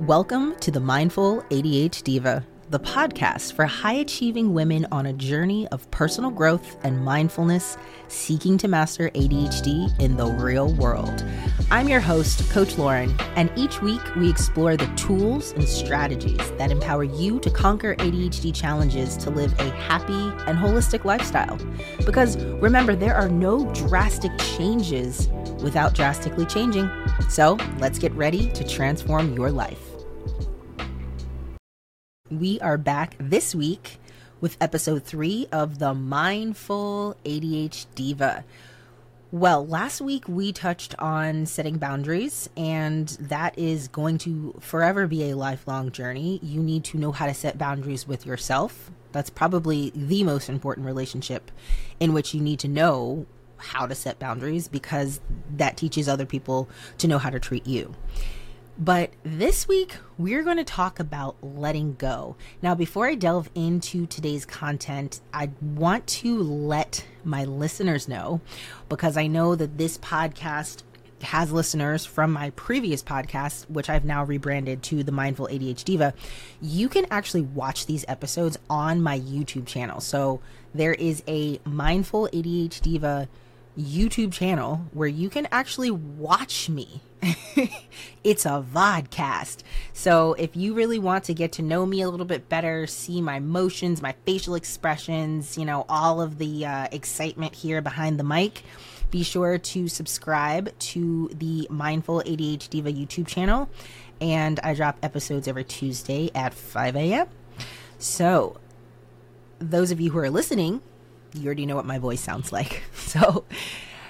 Welcome to the Mindful ADH Diva, the podcast for high achieving women on a journey of personal growth and mindfulness, seeking to master ADHD in the real world. I'm your host, Coach Lauren, and each week we explore the tools and strategies that empower you to conquer ADHD challenges to live a happy and holistic lifestyle. Because remember, there are no drastic changes without drastically changing. So let's get ready to transform your life. We are back this week with episode three of the Mindful ADHD Diva. Well, last week we touched on setting boundaries, and that is going to forever be a lifelong journey. You need to know how to set boundaries with yourself. That's probably the most important relationship in which you need to know how to set boundaries because that teaches other people to know how to treat you. But this week, we're going to talk about letting go. Now, before I delve into today's content, I want to let my listeners know because I know that this podcast has listeners from my previous podcast, which I've now rebranded to the Mindful ADHD Diva. You can actually watch these episodes on my YouTube channel. So there is a Mindful ADHD Diva YouTube channel where you can actually watch me. it's a vodcast. So if you really want to get to know me a little bit better, see my motions, my facial expressions, you know, all of the uh, excitement here behind the mic, be sure to subscribe to the Mindful ADHD Diva YouTube channel. And I drop episodes every Tuesday at 5 a.m. So, those of you who are listening, you already know what my voice sounds like. So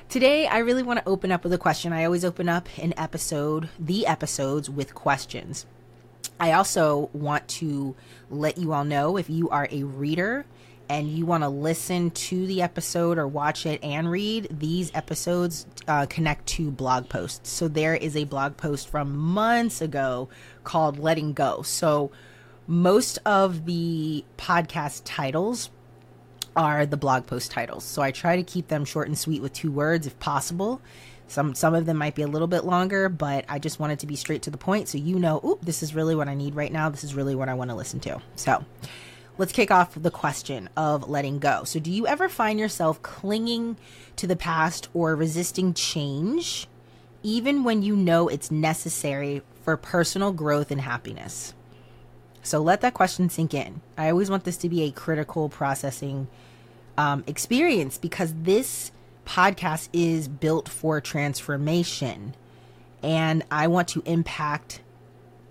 today I really want to open up with a question. I always open up an episode, the episodes with questions. I also want to let you all know if you are a reader and you want to listen to the episode or watch it and read, these episodes uh, connect to blog posts. So there is a blog post from months ago called Letting Go. So most of the podcast titles are the blog post titles. So I try to keep them short and sweet with two words if possible. Some some of them might be a little bit longer, but I just wanted to be straight to the point so you know, oop, this is really what I need right now. This is really what I want to listen to. So, let's kick off the question of letting go. So, do you ever find yourself clinging to the past or resisting change even when you know it's necessary for personal growth and happiness? So let that question sink in. I always want this to be a critical processing um, experience because this podcast is built for transformation and I want to impact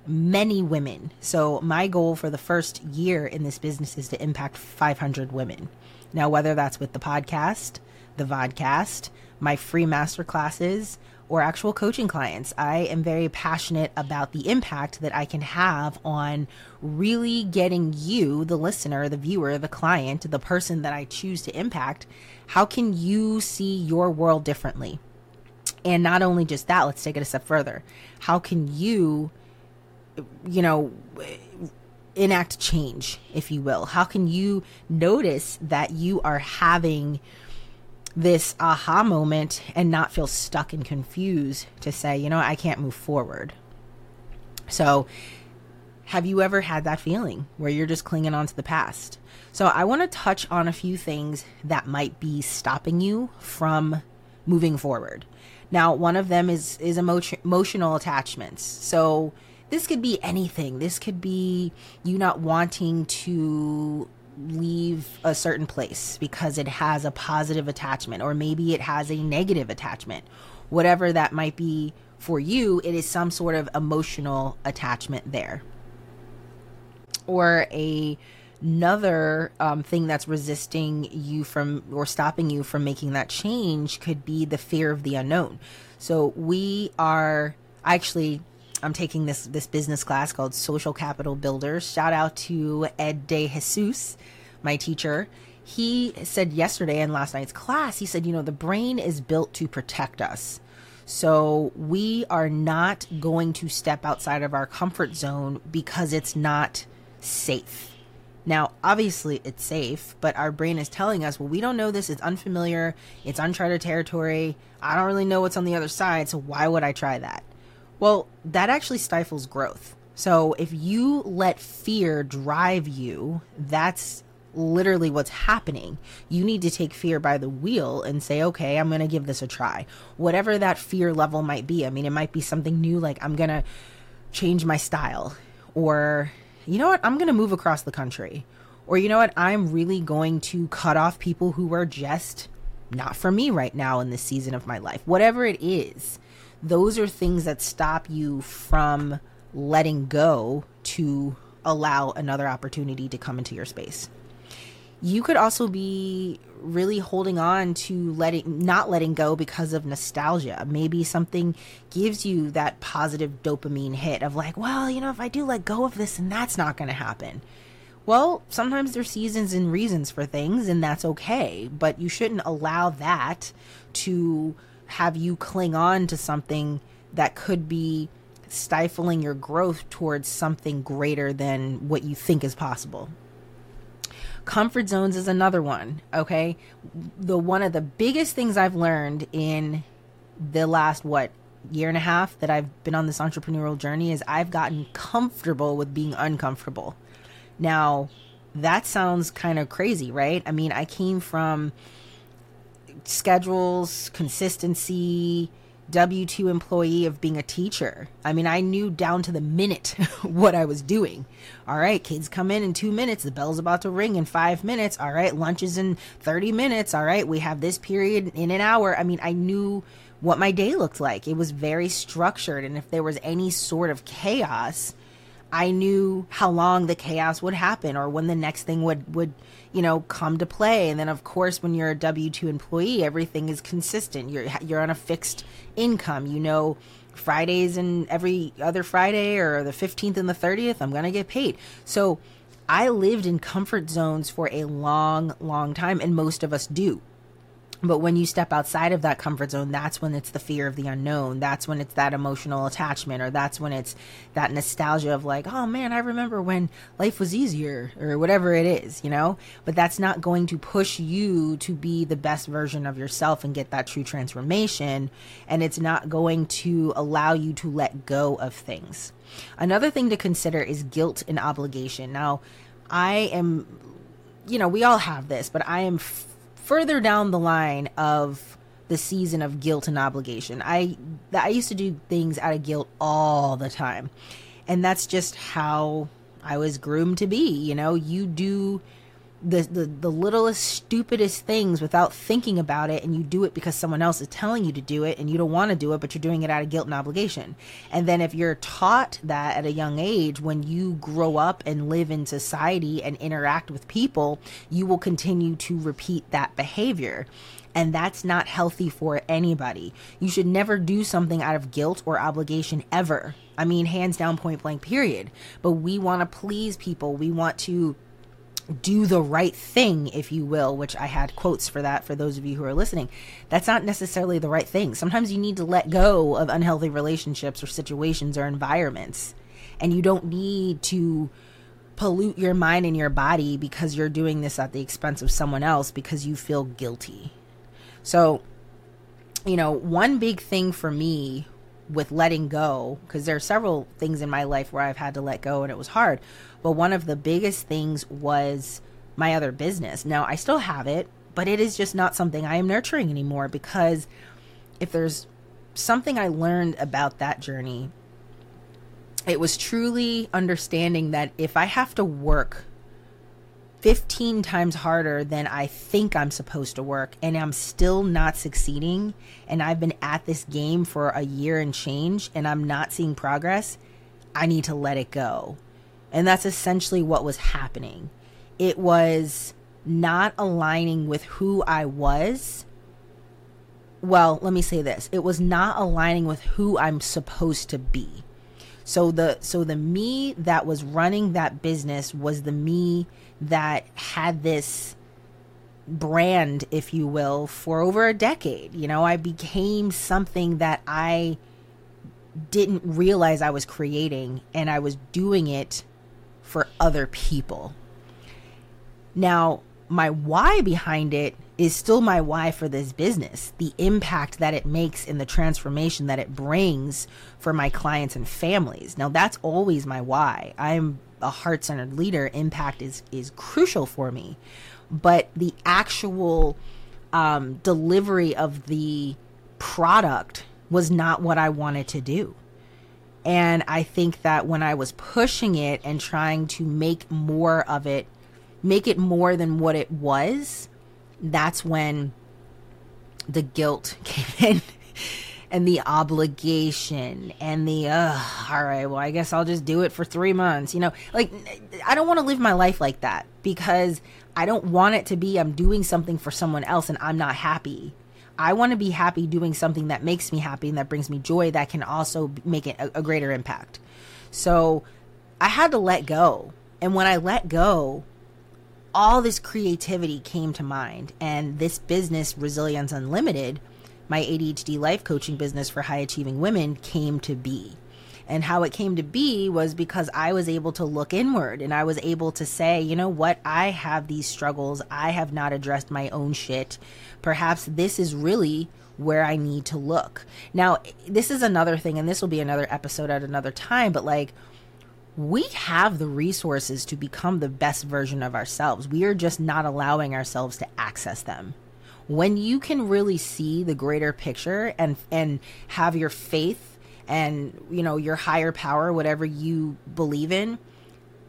many women. So my goal for the first year in this business is to impact 500 women. Now, whether that's with the podcast, the vodcast, my free master classes, or actual coaching clients. I am very passionate about the impact that I can have on really getting you, the listener, the viewer, the client, the person that I choose to impact. How can you see your world differently? And not only just that, let's take it a step further. How can you, you know, enact change, if you will? How can you notice that you are having this aha moment and not feel stuck and confused to say, you know, I can't move forward. So, have you ever had that feeling where you're just clinging on to the past? So, I want to touch on a few things that might be stopping you from moving forward. Now, one of them is is emo- emotional attachments. So, this could be anything. This could be you not wanting to leave a certain place because it has a positive attachment or maybe it has a negative attachment. Whatever that might be for you, it is some sort of emotional attachment there. Or a another um, thing that's resisting you from or stopping you from making that change could be the fear of the unknown. So we are actually I'm taking this this business class called Social Capital Builders. Shout out to Ed De Jesus, my teacher. He said yesterday in last night's class, he said, you know, the brain is built to protect us. So we are not going to step outside of our comfort zone because it's not safe. Now, obviously, it's safe, but our brain is telling us, well, we don't know this. It's unfamiliar. It's uncharted territory. I don't really know what's on the other side. So why would I try that? Well, that actually stifles growth. So if you let fear drive you, that's literally what's happening. You need to take fear by the wheel and say, okay, I'm going to give this a try. Whatever that fear level might be. I mean, it might be something new, like I'm going to change my style, or you know what, I'm going to move across the country, or you know what, I'm really going to cut off people who are just not for me right now in this season of my life. Whatever it is, those are things that stop you from letting go to allow another opportunity to come into your space you could also be really holding on to letting not letting go because of nostalgia. Maybe something gives you that positive dopamine hit of like well you know if i do let go of this and that's not going to happen. Well sometimes there's seasons and reasons for things and that's okay but you shouldn't allow that to have you cling on to something that could be stifling your growth towards something greater than what you think is possible Comfort zones is another one, okay? The one of the biggest things I've learned in the last what year and a half that I've been on this entrepreneurial journey is I've gotten comfortable with being uncomfortable. Now, that sounds kind of crazy, right? I mean, I came from schedules, consistency, W 2 employee of being a teacher. I mean, I knew down to the minute what I was doing. All right, kids come in in two minutes. The bell's about to ring in five minutes. All right, lunch is in 30 minutes. All right, we have this period in an hour. I mean, I knew what my day looked like. It was very structured. And if there was any sort of chaos, I knew how long the chaos would happen or when the next thing would, would, you know, come to play. And then of course, when you're a W-2 employee, everything is consistent. You're, you're on a fixed income. You know, Fridays and every other Friday or the 15th and the 30th, I'm going to get paid. So I lived in comfort zones for a long, long time. And most of us do. But when you step outside of that comfort zone, that's when it's the fear of the unknown. That's when it's that emotional attachment, or that's when it's that nostalgia of like, oh man, I remember when life was easier, or whatever it is, you know? But that's not going to push you to be the best version of yourself and get that true transformation. And it's not going to allow you to let go of things. Another thing to consider is guilt and obligation. Now, I am, you know, we all have this, but I am. F- further down the line of the season of guilt and obligation. I I used to do things out of guilt all the time. And that's just how I was groomed to be, you know, you do the, the the littlest stupidest things without thinking about it and you do it because someone else is telling you to do it and you don't want to do it but you're doing it out of guilt and obligation and then if you're taught that at a young age when you grow up and live in society and interact with people you will continue to repeat that behavior and that's not healthy for anybody. You should never do something out of guilt or obligation ever. I mean, hands down, point blank, period. But we want to please people. We want to do the right thing, if you will, which I had quotes for that for those of you who are listening. That's not necessarily the right thing. Sometimes you need to let go of unhealthy relationships or situations or environments. And you don't need to pollute your mind and your body because you're doing this at the expense of someone else because you feel guilty. So, you know, one big thing for me with letting go, because there are several things in my life where I've had to let go and it was hard. But one of the biggest things was my other business. Now, I still have it, but it is just not something I am nurturing anymore because if there's something I learned about that journey, it was truly understanding that if I have to work 15 times harder than I think I'm supposed to work and I'm still not succeeding and I've been at this game for a year and change and I'm not seeing progress, I need to let it go. And that's essentially what was happening. It was not aligning with who I was. Well, let me say this. It was not aligning with who I'm supposed to be. So the so the me that was running that business was the me that had this brand, if you will, for over a decade. You know, I became something that I didn't realize I was creating and I was doing it for other people. Now, my why behind it is still my why for this business. The impact that it makes in the transformation that it brings for my clients and families. Now that's always my why. I'm a heart-centered leader. Impact is is crucial for me. But the actual um, delivery of the product was not what I wanted to do. And I think that when I was pushing it and trying to make more of it, make it more than what it was, that's when the guilt came in and the obligation and the uh all right well i guess i'll just do it for three months you know? Like i don't want to live my life like that because i don't want it to be i'm doing something for someone else and i'm not happy. I want to be happy doing something that makes me happy and that brings me joy that can also make it a, a greater impact. So i had to let go. And when i let go all this creativity came to mind and this business resilience unlimited my ADHD life coaching business for high achieving women came to be. And how it came to be was because I was able to look inward and I was able to say, you know what, I have these struggles. I have not addressed my own shit. Perhaps this is really where I need to look. Now, this is another thing, and this will be another episode at another time, but like, we have the resources to become the best version of ourselves. We are just not allowing ourselves to access them when you can really see the greater picture and and have your faith and you know your higher power whatever you believe in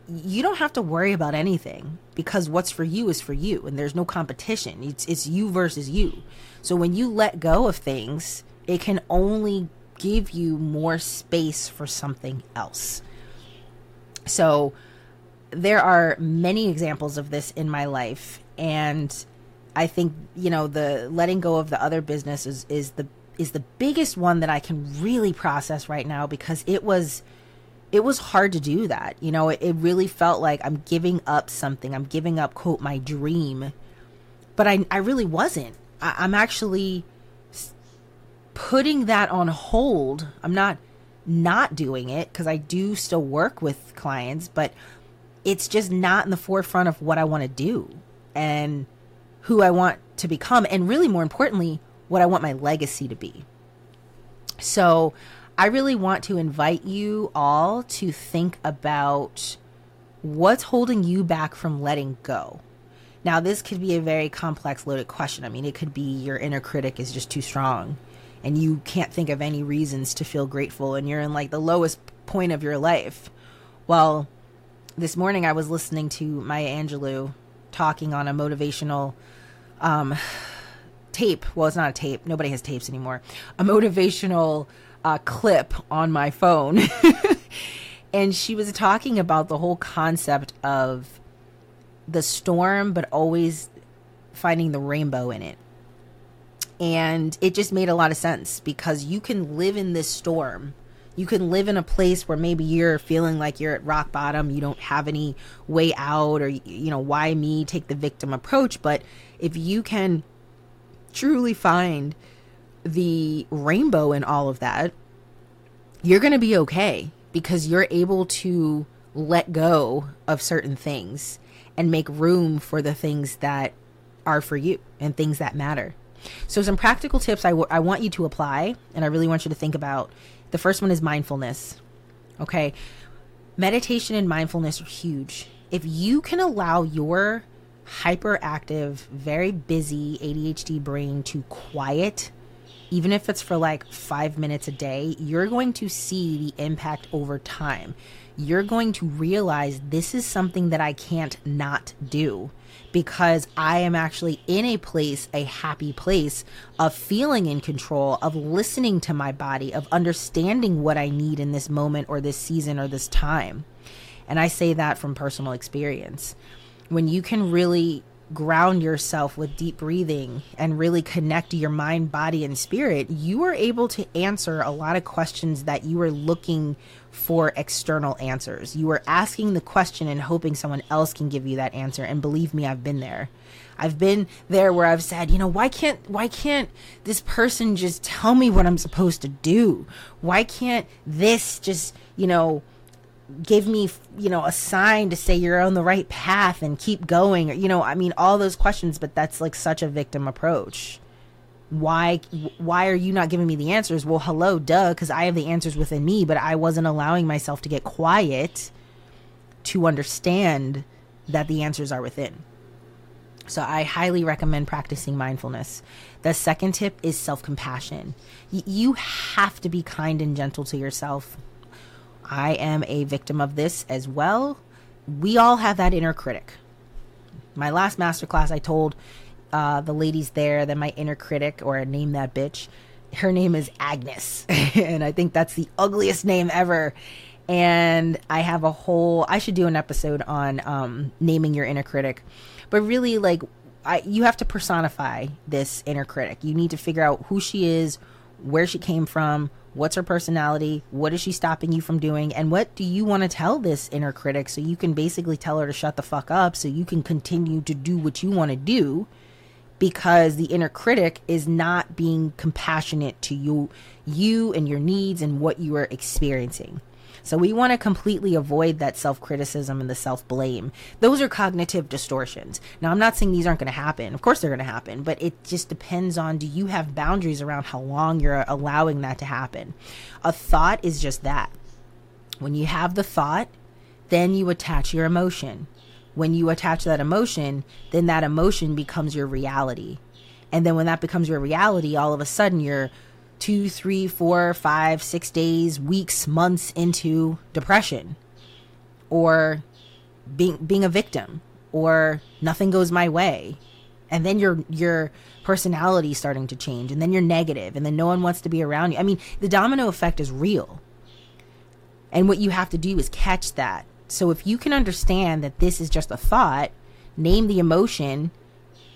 you don't have to worry about anything because what's for you is for you and there's no competition. It's it's you versus you. So when you let go of things it can only give you more space for something else. So there are many examples of this in my life and I think you know the letting go of the other business is, is the is the biggest one that I can really process right now because it was it was hard to do that. You know, it, it really felt like I'm giving up something. I'm giving up quote my dream, but I I really wasn't. I, I'm actually putting that on hold. I'm not not doing it because I do still work with clients, but it's just not in the forefront of what I want to do. And who I want to become, and really more importantly, what I want my legacy to be. So, I really want to invite you all to think about what's holding you back from letting go. Now, this could be a very complex, loaded question. I mean, it could be your inner critic is just too strong and you can't think of any reasons to feel grateful and you're in like the lowest point of your life. Well, this morning I was listening to Maya Angelou talking on a motivational um, tape. Well, it's not a tape. Nobody has tapes anymore. A motivational uh, clip on my phone. and she was talking about the whole concept of the storm, but always finding the rainbow in it. And it just made a lot of sense because you can live in this storm. You can live in a place where maybe you're feeling like you're at rock bottom, you don't have any way out, or, you know, why me take the victim approach. But if you can truly find the rainbow in all of that, you're going to be okay because you're able to let go of certain things and make room for the things that are for you and things that matter. So, some practical tips I, w- I want you to apply, and I really want you to think about. The first one is mindfulness. Okay. Meditation and mindfulness are huge. If you can allow your hyperactive, very busy ADHD brain to quiet, even if it's for like five minutes a day, you're going to see the impact over time. You're going to realize this is something that I can't not do because I am actually in a place, a happy place of feeling in control, of listening to my body, of understanding what I need in this moment or this season or this time. And I say that from personal experience when you can really ground yourself with deep breathing and really connect your mind, body, and spirit, you are able to answer a lot of questions that you were looking for external answers. You are asking the question and hoping someone else can give you that answer. And believe me, I've been there. I've been there where I've said, you know, why can't why can't this person just tell me what I'm supposed to do? Why can't this just, you know, give me, you know, a sign to say you're on the right path and keep going. You know, I mean, all those questions, but that's like such a victim approach. Why, why are you not giving me the answers? Well, hello, duh, because I have the answers within me, but I wasn't allowing myself to get quiet to understand that the answers are within. So I highly recommend practicing mindfulness. The second tip is self compassion. Y- you have to be kind and gentle to yourself. I am a victim of this as well. We all have that inner critic. My last masterclass, I told uh, the ladies there that my inner critic, or name that bitch, her name is Agnes. and I think that's the ugliest name ever. And I have a whole, I should do an episode on um, naming your inner critic. But really, like, I, you have to personify this inner critic. You need to figure out who she is, where she came from, what's her personality, what is she stopping you from doing, and what do you want to tell this inner critic so you can basically tell her to shut the fuck up so you can continue to do what you want to do because the inner critic is not being compassionate to you you and your needs and what you are experiencing. So we want to completely avoid that self criticism and the self blame. Those are cognitive distortions. Now, I'm not saying these aren't going to happen. Of course, they're going to happen, but it just depends on do you have boundaries around how long you're allowing that to happen? A thought is just that. When you have the thought, then you attach your emotion. When you attach that emotion, then that emotion becomes your reality. And then when that becomes your reality, all of a sudden you're two, three, four, five, six days, weeks, months into depression or being being a victim or nothing goes my way. And then your your personality starting to change and then you're negative and then no one wants to be around you. I mean, the domino effect is real. And what you have to do is catch that. So if you can understand that this is just a thought, name the emotion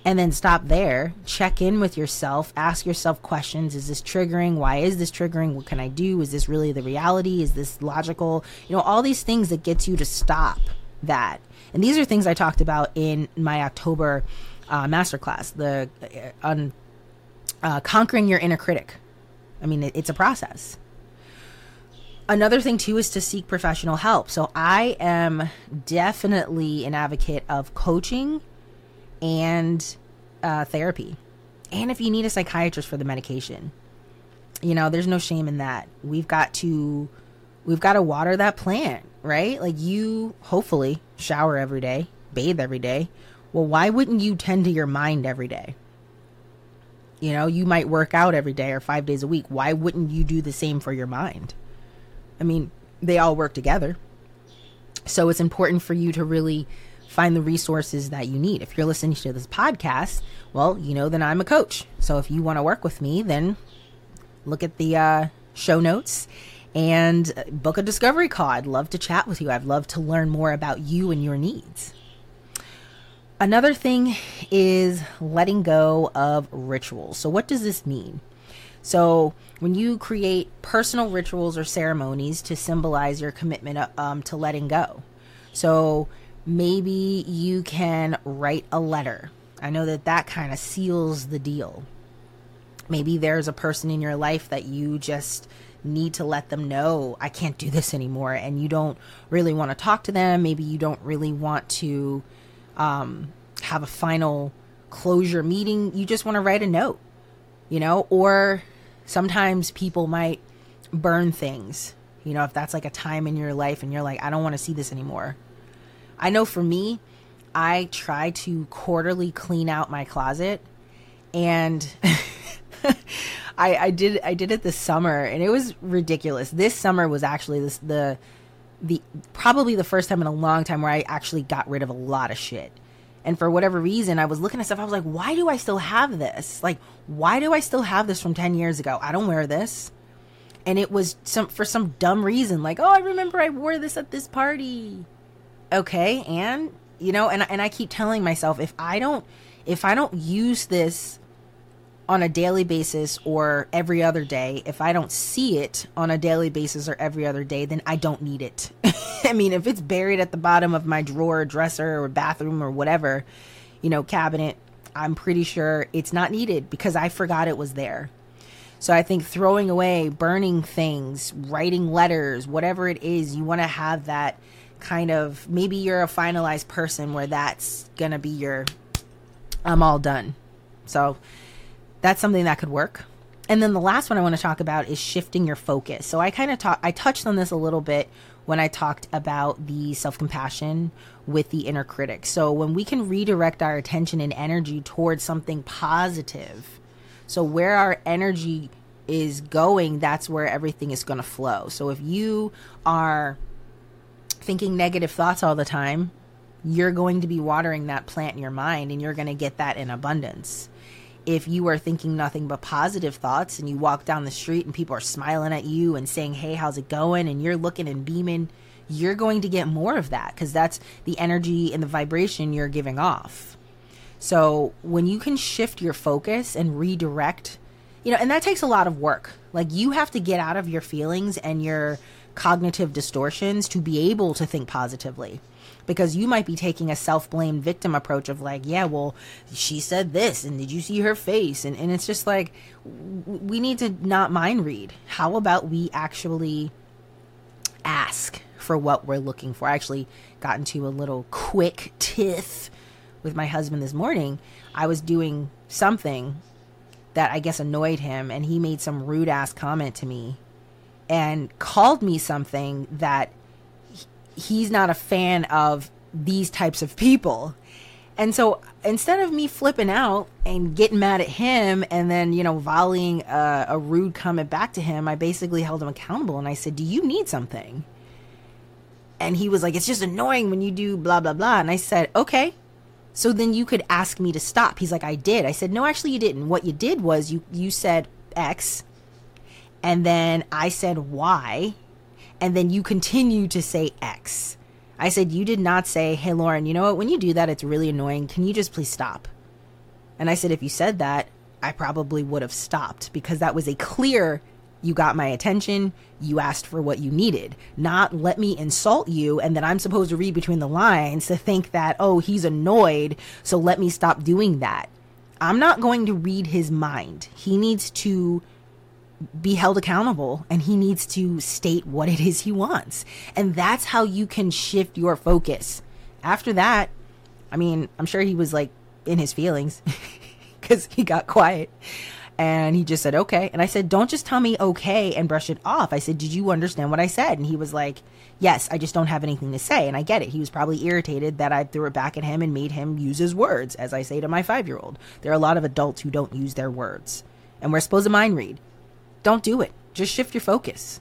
and then stop there. Check in with yourself. Ask yourself questions. Is this triggering? Why is this triggering? What can i do? Is this really the reality? Is this logical? You know all these things that gets you to stop that. And these are things i talked about in my october uh, masterclass the uh, on uh, conquering your inner critic. I mean it, it's a process. Another thing too is to seek professional help. So i am definitely an advocate of coaching and uh, therapy. And if you need a psychiatrist for the medication, you know, there's no shame in that. We've got to we've got to water that plant, right? Like you hopefully shower every day, bathe every day. Well, why wouldn't you tend to your mind every day? You know, you might work out every day or 5 days a week. Why wouldn't you do the same for your mind? I mean, they all work together. So it's important for you to really find the resources that you need. If you're listening to this podcast, well, you know that I'm a coach. So if you want to work with me, then look at the uh, show notes and book a discovery call. I'd love to chat with you. I'd love to learn more about you and your needs. Another thing is letting go of rituals. So, what does this mean? So, when you create personal rituals or ceremonies to symbolize your commitment um, to letting go. So, maybe you can write a letter. I know that that kind of seals the deal. Maybe there's a person in your life that you just need to let them know I can't do this anymore, and you don't really want to talk to them. Maybe you don't really want to um, have a final closure meeting. You just want to write a note, you know, or sometimes people might burn things, you know, if that's like a time in your life and you're like, I don't want to see this anymore I know for me, I try to quarterly clean out my closet and I, I did I did it this summer and it was ridiculous. This summer was actually this the the probably the first time in a long time where I actually got rid of a lot of shit. And for whatever reason, I was looking at stuff. I was like, why do I still have this? Like, why do I still have this from 10 years ago? I don't wear this. And it was some for some dumb reason, like, oh, I remember I wore this at this party okay and you know and and I keep telling myself if I don't if I don't use this on a daily basis or every other day, if I don't see it on a daily basis or every other day, then I don't need it. I mean, if it's buried at the bottom of my drawer, dresser, or bathroom or whatever, you know, cabinet, I'm pretty sure it's not needed because I forgot it was there. So I think throwing away, burning things, writing letters, whatever it is, you want to have that kind of maybe you're a finalized person where that's going to be your I'm all done. So that's something that could work. And then the last one I want to talk about is shifting your focus. So I kind of talked I touched on this a little bit when I talked about the self-compassion with the inner critic. So when we can redirect our attention and energy towards something positive, so where our energy is going, that's where everything is going to flow. So if you are thinking negative thoughts all the time, you're going to be watering that plant in your mind and you're going to get that in abundance. If you are thinking nothing but positive thoughts and you walk down the street and people are smiling at you and saying, Hey, how's it going? And you're looking and beaming, you're going to get more of that because that's the energy and the vibration you're giving off. So when you can shift your focus and redirect, you know, and that takes a lot of work. Like you have to get out of your feelings and your cognitive distortions to be able to think positively. Because you might be taking a self blame victim approach of like, yeah, well, she said this, and did you see her face? And, and it's just like, we need to not mind read. How about we actually ask for what we're looking for? I actually got into a little quick tiff with my husband this morning, I was doing something that I guess annoyed him, and he made some rude ass comment to me and called me something that he's not a fan of these types of people. And so instead of me flipping out and getting mad at him and then, you know, volleying a, a, rude comment back to him, I basically held him accountable and I said, Do you need something? And he was like, It's just annoying when you do blah, blah, blah. And I said, Okay, so then you could ask me to stop. He's like, I did. I said, no, actually you didn't. What you did was you, you said X and then I said Y and then you continue to say X. I said, you did not say, hey, Lauren, you know what? When you do that, it's really annoying. Can you just please stop? And I said, if you said that, I probably would have stopped because that was a clear you got my attention, you asked for what you needed, not let me insult you and then I'm supposed to read between the lines to think that, oh, he's annoyed, so let me stop doing that. I'm not going to read his mind. He needs to be held accountable and he needs to state what it is he wants. And that's how you can shift your focus. After that, I mean, I'm sure he was like in his feelings because he got quiet. And he just said, okay. And I said, don't just tell me okay and brush it off. I said, did you understand what I said? And he was like, yes, I just don't have anything to say. And I get it. He was probably irritated that I threw it back at him and made him use his words, as I say to my five year old. There are a lot of adults who don't use their words. And we're supposed to mind read. Don't do it. Just shift your focus.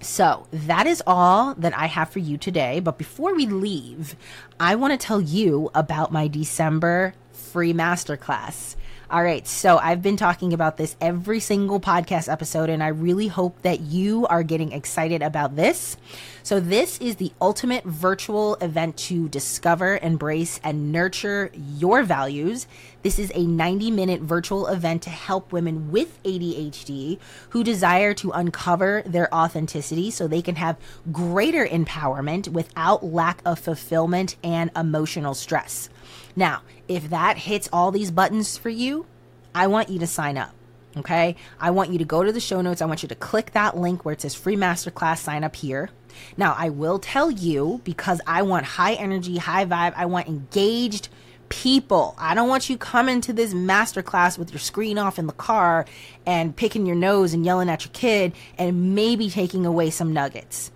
So that is all that I have for you today. But before we leave, I want to tell you about my December free masterclass. All right, so I've been talking about this every single podcast episode, and I really hope that you are getting excited about this. So, this is the ultimate virtual event to discover, embrace, and nurture your values. This is a 90 minute virtual event to help women with ADHD who desire to uncover their authenticity so they can have greater empowerment without lack of fulfillment and emotional stress. Now, if that hits all these buttons for you, I want you to sign up. Okay. I want you to go to the show notes. I want you to click that link where it says free masterclass, sign up here. Now, I will tell you because I want high energy, high vibe, I want engaged people. I don't want you coming to this masterclass with your screen off in the car and picking your nose and yelling at your kid and maybe taking away some nuggets.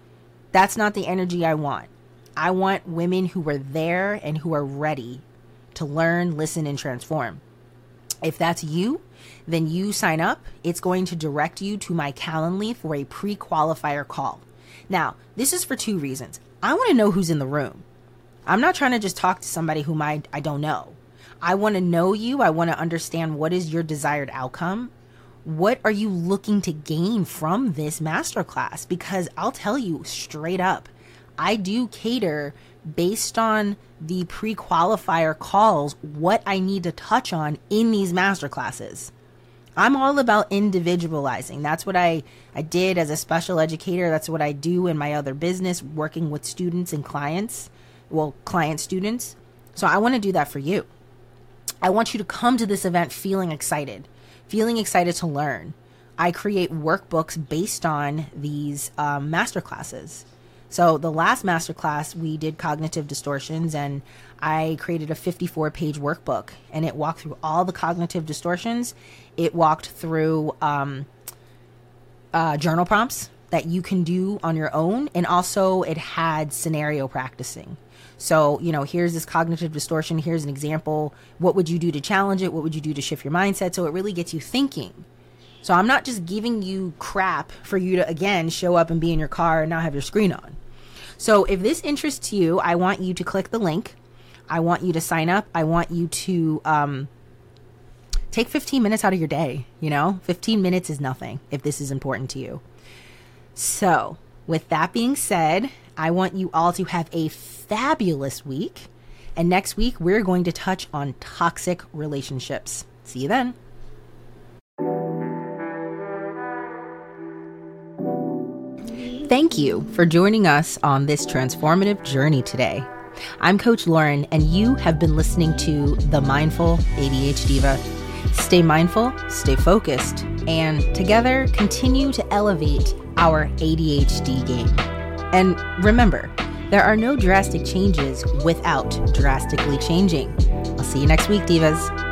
That's not the energy I want. I want women who are there and who are ready to learn, listen, and transform. If that's you, then you sign up. It's going to direct you to my Calendly for a pre qualifier call. Now, this is for two reasons. I want to know who's in the room. I'm not trying to just talk to somebody whom I, I don't know. I want to know you. I want to understand what is your desired outcome. What are you looking to gain from this masterclass? Because I'll tell you straight up, I do cater based on the pre qualifier calls what I need to touch on in these masterclasses. I'm all about individualizing. That's what I, I did as a special educator. That's what I do in my other business, working with students and clients, well, client students. So I want to do that for you. I want you to come to this event feeling excited, feeling excited to learn. I create workbooks based on these um, master classes. So the last masterclass we did cognitive distortions and I created a 54 page workbook and it walked through all the cognitive distortions. It walked through um, uh, journal prompts that you can do on your own. And also it had scenario practicing. So, you know, here's this cognitive distortion. Here's an example. What would you do to challenge it? What would you do to shift your mindset? So it really gets you thinking. So I'm not just giving you crap for you to, again, show up and be in your car and not have your screen on. So if this interests you, I want you to click the link. I want you to sign up. I want you to um, take 15 minutes out of your day. You know, 15 minutes is nothing if this is important to you. So, with that being said, I want you all to have a fabulous week. And next week, we're going to touch on toxic relationships. See you then. Thank you for joining us on this transformative journey today. I'm Coach Lauren, and you have been listening to The Mindful ADHD Diva. Stay mindful, stay focused, and together continue to elevate our ADHD game. And remember, there are no drastic changes without drastically changing. I'll see you next week, Divas.